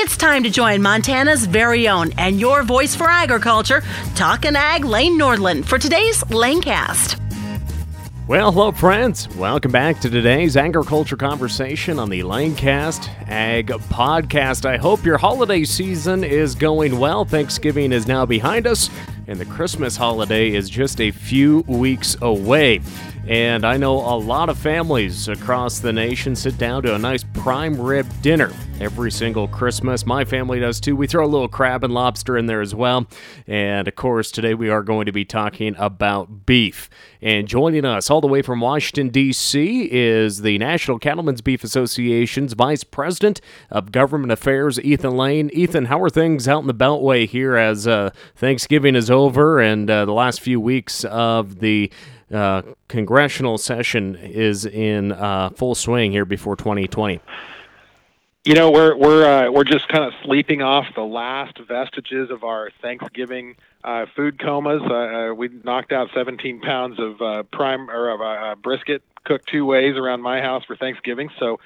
It's time to join Montana's very own and your voice for agriculture, Talkin' Ag Lane Nordlund, for today's Lanecast. Well, hello, friends. Welcome back to today's agriculture conversation on the Lanecast Ag Podcast. I hope your holiday season is going well. Thanksgiving is now behind us, and the Christmas holiday is just a few weeks away. And I know a lot of families across the nation sit down to a nice prime rib dinner every single Christmas. My family does too. We throw a little crab and lobster in there as well. And of course, today we are going to be talking about beef. And joining us all the way from Washington, D.C., is the National Cattlemen's Beef Association's Vice President of Government Affairs, Ethan Lane. Ethan, how are things out in the Beltway here as uh, Thanksgiving is over and uh, the last few weeks of the uh, congressional session is in uh, full swing here before 2020. You know, we're we're uh, we're just kind of sleeping off the last vestiges of our Thanksgiving uh, food comas. Uh, uh we knocked out 17 pounds of uh, prime or of uh, brisket cooked two ways around my house for Thanksgiving, so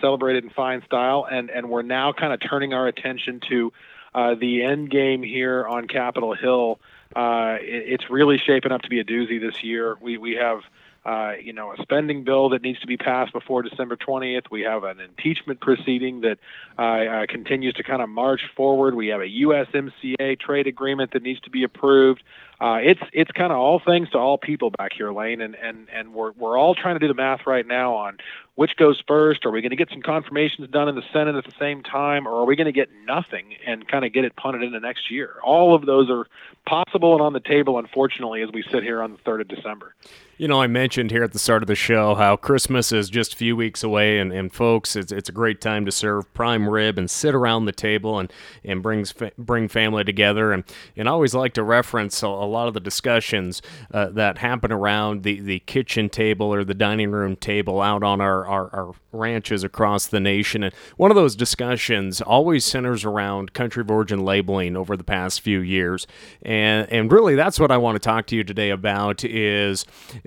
celebrated in fine style. And and we're now kind of turning our attention to the end game here on Capitol Hill uh, it, it's really shaping up to be a doozy this year. We we have uh, you know, a spending bill that needs to be passed before December 20th. We have an impeachment proceeding that uh, uh, continues to kind of march forward. We have a USMCA trade agreement that needs to be approved. Uh, it's it's kind of all things to all people back here, Lane, and and and we're we're all trying to do the math right now on which goes first. Are we going to get some confirmations done in the Senate at the same time, or are we going to get nothing and kind of get it punted into next year? All of those are possible and on the table, unfortunately, as we sit here on the third of December. You know, I mentioned here at the start of the show how Christmas is just a few weeks away, and, and folks, it's, it's a great time to serve prime rib and sit around the table and, and brings bring family together. And, and I always like to reference a, a lot of the discussions uh, that happen around the, the kitchen table or the dining room table out on our, our, our ranches across the nation. And one of those discussions always centers around country of origin labeling over the past few years. And, and really, that's what I want to talk to you today about is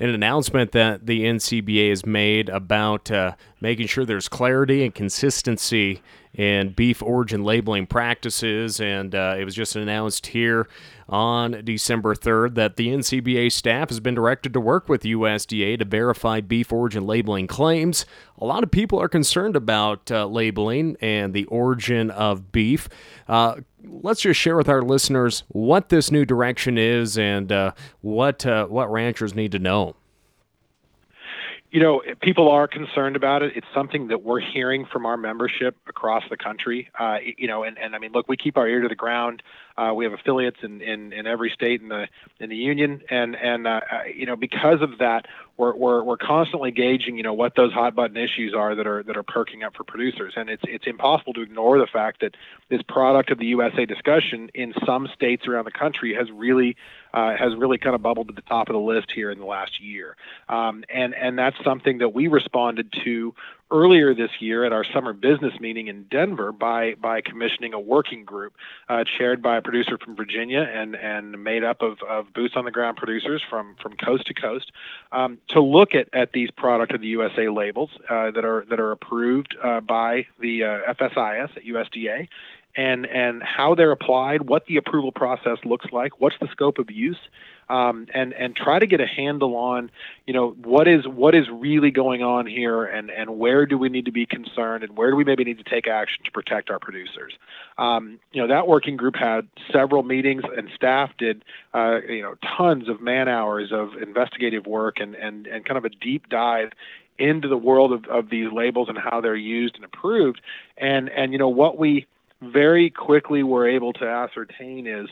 an announcement that the NCBA has made about uh, making sure there's clarity and consistency in beef origin labeling practices. And uh, it was just announced here on December 3rd that the NCBA staff has been directed to work with USDA to verify beef origin labeling claims. A lot of people are concerned about uh, labeling and the origin of beef. Uh, let's just share with our listeners what this new direction is and uh, what uh, what ranchers need to know you know, people are concerned about it. It's something that we're hearing from our membership across the country. Uh, you know, and, and I mean, look, we keep our ear to the ground. Uh, we have affiliates in, in, in every state in the in the union, and and uh, uh you know, because of that, we're, we're we're constantly gauging, you know, what those hot button issues are that are that are perking up for producers, and it's it's impossible to ignore the fact that this product of the USA discussion in some states around the country has really uh, has really kind of bubbled to the top of the list here in the last year. Um, and, and that's something that we responded to earlier this year at our summer business meeting in Denver by by commissioning a working group uh, chaired by a producer from Virginia and and made up of, of boots on the ground producers from from coast to coast um, to look at, at these product of the USA labels uh, that are that are approved uh, by the uh, FSIS at USDA and and how they're applied, what the approval process looks like, what's the scope of use, um, and and try to get a handle on you know what is what is really going on here, and and where do we need to be concerned, and where do we maybe need to take action to protect our producers. Um, you know that working group had several meetings, and staff did uh, you know tons of man hours of investigative work and and and kind of a deep dive into the world of, of these labels and how they're used and approved and and you know what we very quickly were able to ascertain is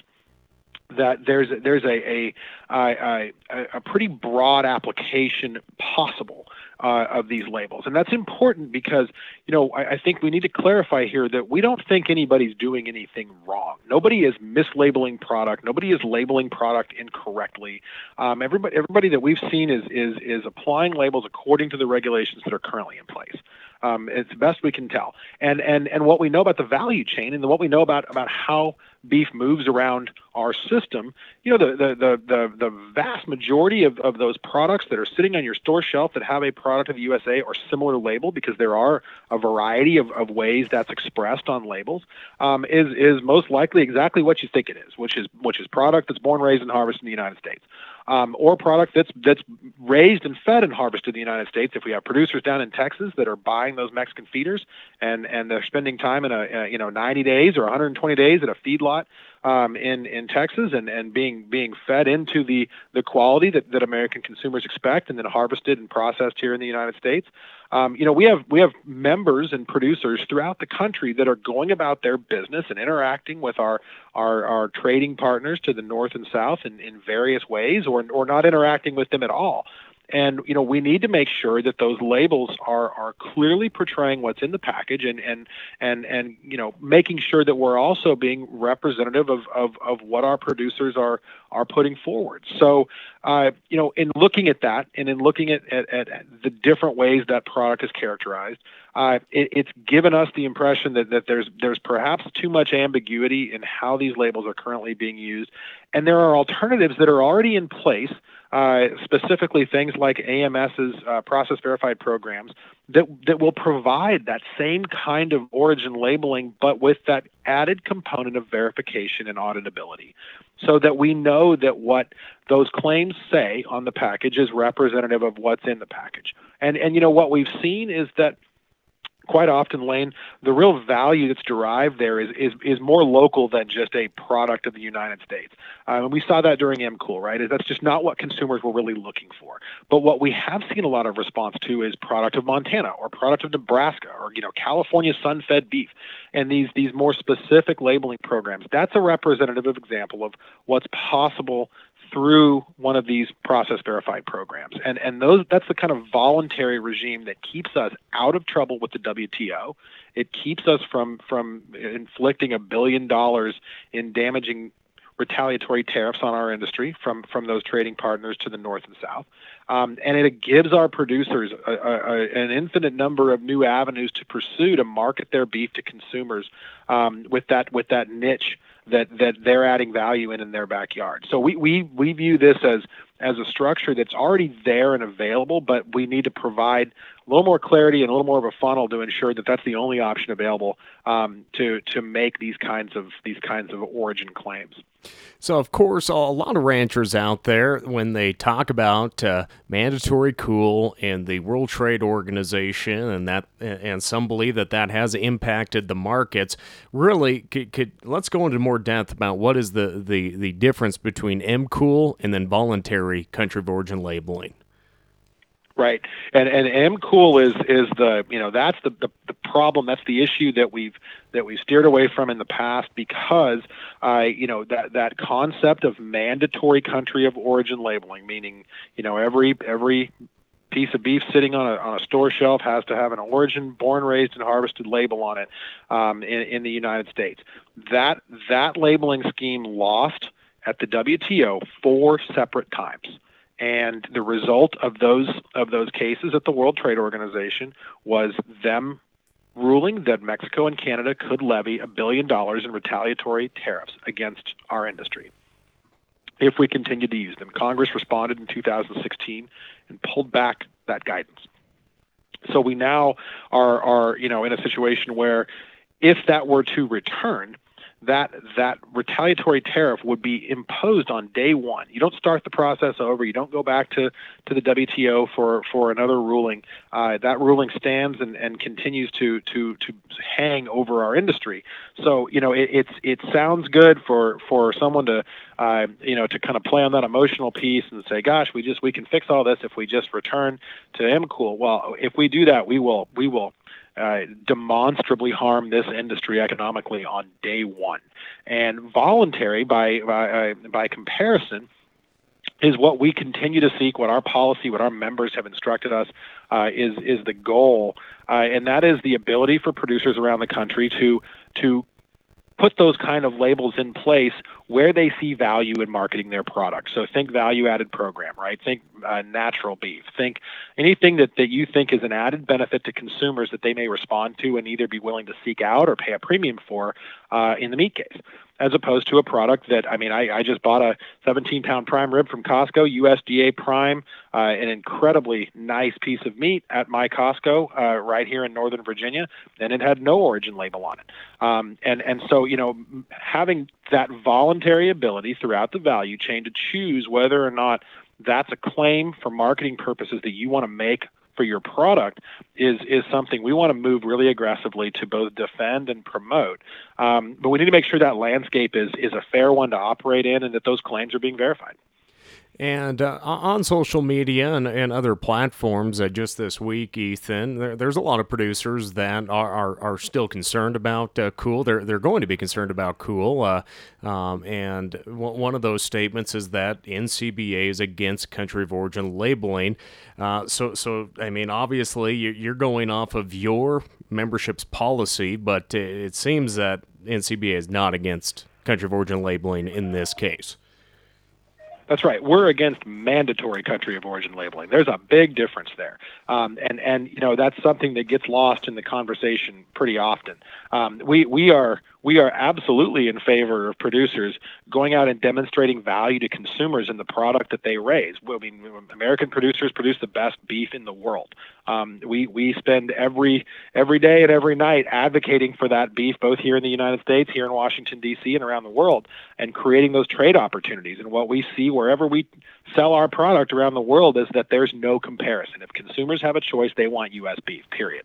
that there's there's a a, a, a pretty broad application possible uh, of these labels, and that's important because you know I, I, think we need to clarify here that we don't think anybody's doing anything wrong. Nobody is mislabeling product. Nobody is labeling product incorrectly. Um, everybody everybody that we've seen is is is applying labels according to the regulations that are currently in place. Um, it's best we can tell. And and and what we know about the value chain and what we know about about how beef moves around our system, you know, the the the the, the vast majority of, of those products that are sitting on your store shelf that have a product of the USA or similar label, because there are a variety of, of ways that's expressed on labels, um, is is most likely exactly what you think it is, which is which is product that's born, raised, and harvested in the United States um, or product that's that's raised and fed and harvested in the United States. If we have producers down in Texas that are buying those Mexican feeders and and they're spending time in a, a you know 90 days or 120 days at a feedlot um, in in Texas and, and being being fed into the the quality that, that American consumers expect and then harvested and processed here in the United States. Um, you know, we have we have members and producers throughout the country that are going about their business and interacting with our our, our trading partners to the north and south in, in various ways, or or not interacting with them at all. And you know, we need to make sure that those labels are are clearly portraying what's in the package, and and and and you know, making sure that we're also being representative of of, of what our producers are are putting forward. So, uh, you know, in looking at that, and in looking at at, at the different ways that product is characterized, uh, it, it's given us the impression that, that there's there's perhaps too much ambiguity in how these labels are currently being used, and there are alternatives that are already in place uh, specifically things like AMS's uh, process verified programs that that will provide that same kind of origin labeling, but with that added component of verification and auditability, so that we know that what those claims say on the package is representative of what's in the package. And and you know what we've seen is that quite often, Lane, the real value that's derived there is is, is more local than just a product of the United States. Um, and we saw that during MCOOL, right? That's just not what consumers were really looking for. But what we have seen a lot of response to is product of Montana or product of Nebraska or you know California sun-fed beef, and these these more specific labeling programs. That's a representative example of what's possible through one of these process verified programs. And and those that's the kind of voluntary regime that keeps us out of trouble with the WTO. It keeps us from from inflicting a billion dollars in damaging retaliatory tariffs on our industry from from those trading partners to the north and south. Um, and it gives our producers a, a, an infinite number of new avenues to pursue to market their beef to consumers um, with that with that niche that that they're adding value in in their backyard. So we we we view this as as a structure that's already there and available, but we need to provide a little more clarity and a little more of a funnel to ensure that that's the only option available um, to to make these kinds of these kinds of origin claims. So, of course, a lot of ranchers out there, when they talk about uh, mandatory cool and the World Trade Organization, and that, and some believe that that has impacted the markets. Really, could, could let's go into more depth about what is the the the difference between MCOOL and then voluntary country of origin labeling. Right, and and MCOOL is is the you know that's the, the, the problem that's the issue that we've that we've steered away from in the past because uh, you know that that concept of mandatory country of origin labeling, meaning you know every every piece of beef sitting on a on a store shelf has to have an origin, born, raised, and harvested label on it um, in, in the United States. That that labeling scheme lost at the WTO four separate times. And the result of those of those cases at the World Trade Organization was them ruling that Mexico and Canada could levy a billion dollars in retaliatory tariffs against our industry if we continued to use them. Congress responded in 2016 and pulled back that guidance. So we now are, are you know in a situation where if that were to return, that that retaliatory tariff would be imposed on day one. You don't start the process over. You don't go back to, to the WTO for, for another ruling. Uh, that ruling stands and, and continues to, to to hang over our industry. So you know it it's, it sounds good for, for someone to uh, you know to kind of play on that emotional piece and say, gosh, we just we can fix all this if we just return to MCOOL. Well, if we do that, we will we will uh, demonstrably harm this industry economically on day one. And voluntary, by by, uh, by comparison, is what we continue to seek. What our policy, what our members have instructed us, uh, is is the goal, uh, and that is the ability for producers around the country to to put those kind of labels in place where they see value in marketing their product. So think value added program, right? Think uh, natural beef. Think anything that, that you think is an added benefit to consumers that they may respond to and either be willing to seek out or pay a premium for uh, in the meat case as opposed to a product that I mean I, I just bought a 17 pound prime rib from Costco USDA prime uh, an incredibly nice piece of meat at my Costco uh, right here in Northern Virginia and it had no origin label on it. Um, and and so you know having that voluntary ability throughout the value chain to choose whether or not that's a claim for marketing purposes that you want to make for your product is is something we want to move really aggressively to both defend and promote. Um, but we need to make sure that landscape is is a fair one to operate in, and that those claims are being verified. And uh, on social media and, and other platforms, uh, just this week, Ethan, there, there's a lot of producers that are, are, are still concerned about uh, Cool. They're, they're going to be concerned about Cool. Uh, um, and w- one of those statements is that NCBA is against country of origin labeling. Uh, so, so I mean, obviously, you're going off of your membership's policy, but it seems that NCBA is not against country of origin labeling in this case. That's right. We're against mandatory country of origin labeling. There's a big difference there, um, and and you know that's something that gets lost in the conversation pretty often. Um, we we are we are absolutely in favor of producers going out and demonstrating value to consumers in the product that they raise. I mean, American producers produce the best beef in the world. Um, we we spend every every day and every night advocating for that beef, both here in the United States, here in Washington D.C., and around the world, and creating those trade opportunities. And what we see wherever we sell our product around the world is that there's no comparison. If consumers have a choice, they want U.S. beef. Period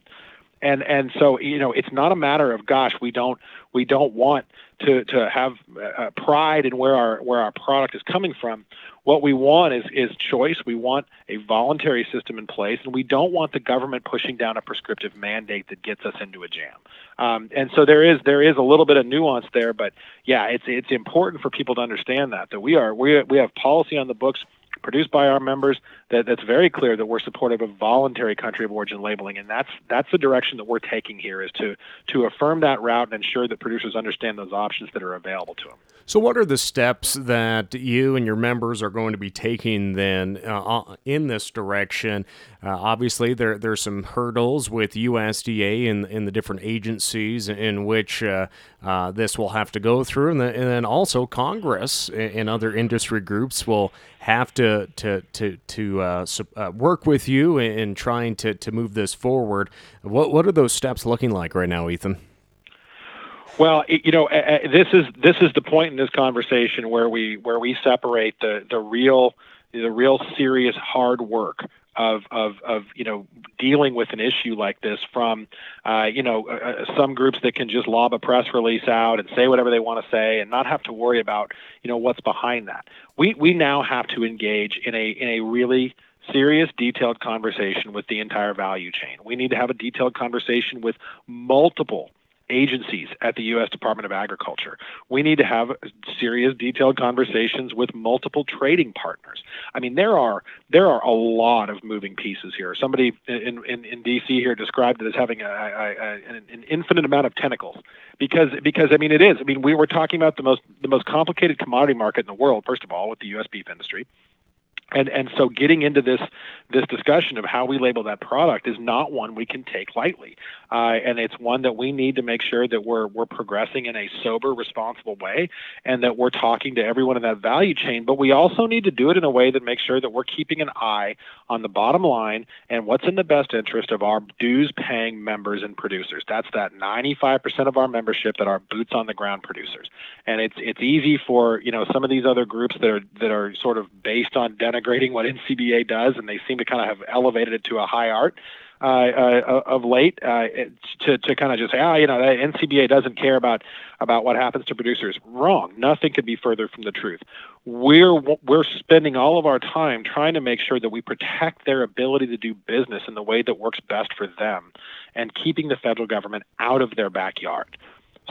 and and so you know it's not a matter of gosh we don't we don't want to to have uh, pride in where our where our product is coming from. What we want is is choice. We want a voluntary system in place and we don't want the government pushing down a prescriptive mandate that gets us into a jam. Um, and so there is there is a little bit of nuance there but yeah it's it's important for people to understand that that we are we we have policy on the books produced by our members that, that's very clear that we're supportive of voluntary country of origin labeling, and that's that's the direction that we're taking here is to to affirm that route and ensure that producers understand those options that are available to them. So, what are the steps that you and your members are going to be taking then uh, in this direction? Uh, obviously, there there's some hurdles with USDA and, in the different agencies in which uh, uh, this will have to go through, and, the, and then also Congress and other industry groups will have to to to to uh, uh, work with you in trying to to move this forward. What what are those steps looking like right now, Ethan? Well, you know, this is this is the point in this conversation where we where we separate the the real the real serious hard work of of of you know dealing with an issue like this from uh, you know uh, uh, some groups that can just lob a press release out and say whatever they want to say and not have to worry about you know what's behind that. We we now have to engage in a in a really serious, detailed conversation with the entire value chain. We need to have a detailed conversation with multiple agencies at the U.S. Department of Agriculture. We need to have serious, detailed conversations with multiple trading partners. I mean, there are there are a lot of moving pieces here. Somebody in in, in D.C. here described it as having a, a, a, an infinite amount of tentacles because because I mean it is. I mean we were talking about the most the most complicated commodity market in the world. First of all, with the U.S. beef industry and and so getting into this this discussion of how we label that product is not one we can take lightly, uh, and it's one that we need to make sure that we're we're progressing in a sober, responsible way, and that we're talking to everyone in that value chain. But we also need to do it in a way that makes sure that we're keeping an eye on the bottom line and what's in the best interest of our dues-paying members and producers. That's that 95% of our membership that are boots on the ground producers, and it's it's easy for you know some of these other groups that are that are sort of based on denigrating what NCBA does, and they seem to kind of have elevated it to a high art. Uh, uh, of late uh, to to kind of just say, ah, you know, NCBA doesn't care about about what happens to producers. Wrong. Nothing could be further from the truth. We're we're spending all of our time trying to make sure that we protect their ability to do business in the way that works best for them, and keeping the federal government out of their backyard.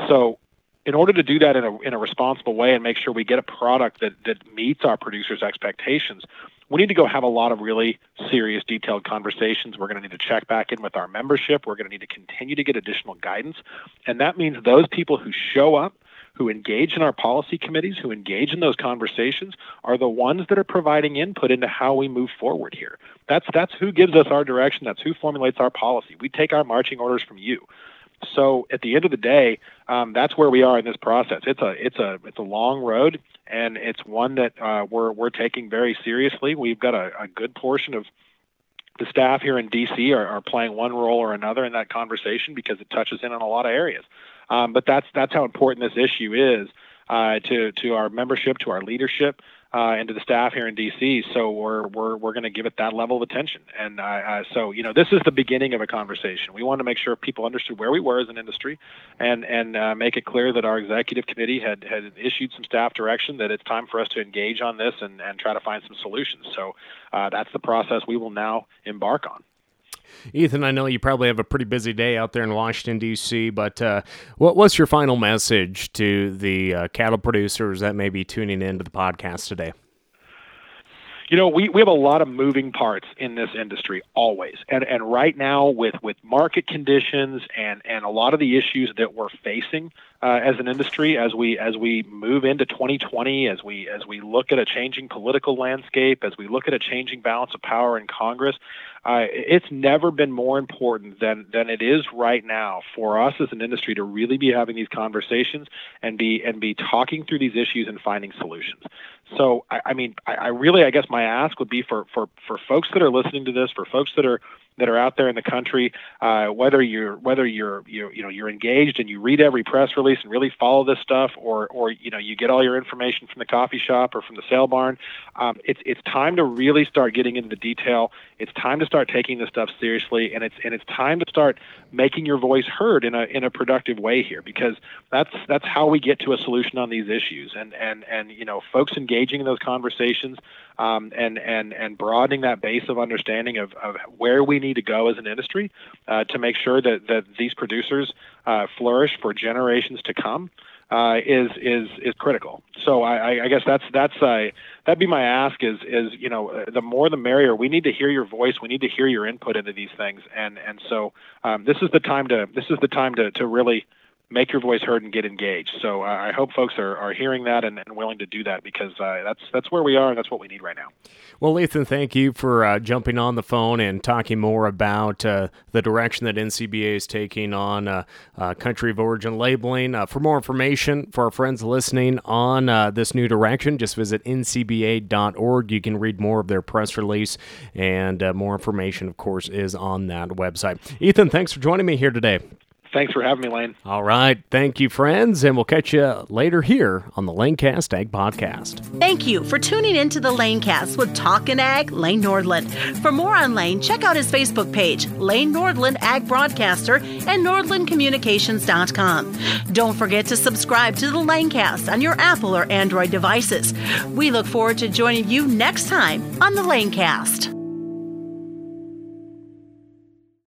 So in order to do that in a, in a responsible way and make sure we get a product that, that meets our producers' expectations, we need to go have a lot of really serious, detailed conversations. We're going to need to check back in with our membership. We're going to need to continue to get additional guidance. And that means those people who show up, who engage in our policy committees, who engage in those conversations, are the ones that are providing input into how we move forward here. That's that's who gives us our direction. That's who formulates our policy. We take our marching orders from you. So at the end of the day, um, that's where we are in this process. It's a it's a it's a long road, and it's one that uh, we're we're taking very seriously. We've got a, a good portion of the staff here in DC are, are, playing one role or another in that conversation because it touches in on a lot of areas. Um, but that's that's how important this issue is uh, to to our membership, to our leadership, uh, and to the staff here in DC. So we're we're we're going to give it that level of attention. And uh, so you know, this is the beginning of a conversation. We want to make sure people understood where we were as an industry, and and uh, make it clear that our executive committee had had issued some staff direction that it's time for us to engage on this and and try to find some solutions. So uh, that's the process we will now embark on. Ethan, I know you probably have a pretty busy day out there in Washington, D.C., but uh, what, what's your final message to the uh, cattle producers that may be tuning into the podcast today? You know, we, we have a lot of moving parts in this industry always. And and right now with, with market conditions and, and a lot of the issues that we're facing uh, as an industry as we as we move into 2020, as we as we look at a changing political landscape, as we look at a changing balance of power in Congress, uh, it's never been more important than than it is right now for us as an industry to really be having these conversations and be and be talking through these issues and finding solutions. So I, I mean, I, I really, I guess my ask would be for for for folks that are listening to this, for folks that are that are out there in the country, uh, whether you're whether you're you you know you're engaged and you read every press release and really follow this stuff, or or you know you get all your information from the coffee shop or from the sale barn, um, it's it's time to really start getting into the detail. It's time to start taking this stuff seriously, and it's and it's time to start making your voice heard in a in a productive way here, because that's that's how we get to a solution on these issues, and and and you know folks engaging in those conversations um, and and and broadening that base of understanding of, of where we need to go as an industry uh, to make sure that that these producers uh, flourish for generations to come. Uh, is is is critical. So I, I guess that's that's uh, that'd be my ask. Is is you know uh, the more the merrier. We need to hear your voice. We need to hear your input into these things. And and so um, this is the time to this is the time to to really make your voice heard and get engaged. So uh, I hope folks are, are hearing that and, and willing to do that because uh, that's that's where we are and that's what we need right now. Well, Ethan, thank you for uh, jumping on the phone and talking more about uh, the direction that NCBA is taking on uh, uh, country of origin labeling. for more information for our friends listening on this new direction, just visit ncba.org. You can read more of their press release and more information, of course, is on that website. Ethan, thanks for joining me here today. Thanks for having me, Lane. All right. Thank you, friends. And we'll catch you later here on the Lanecast Ag Podcast. Thank you for tuning in to the Lanecast with Talkin' Ag, Lane Nordlund. For more on Lane, check out his Facebook page, Lane Nordlund Ag Broadcaster, and NordlundCommunications.com. Don't forget to subscribe to the Lanecast on your Apple or Android devices. We look forward to joining you next time on the Lanecast.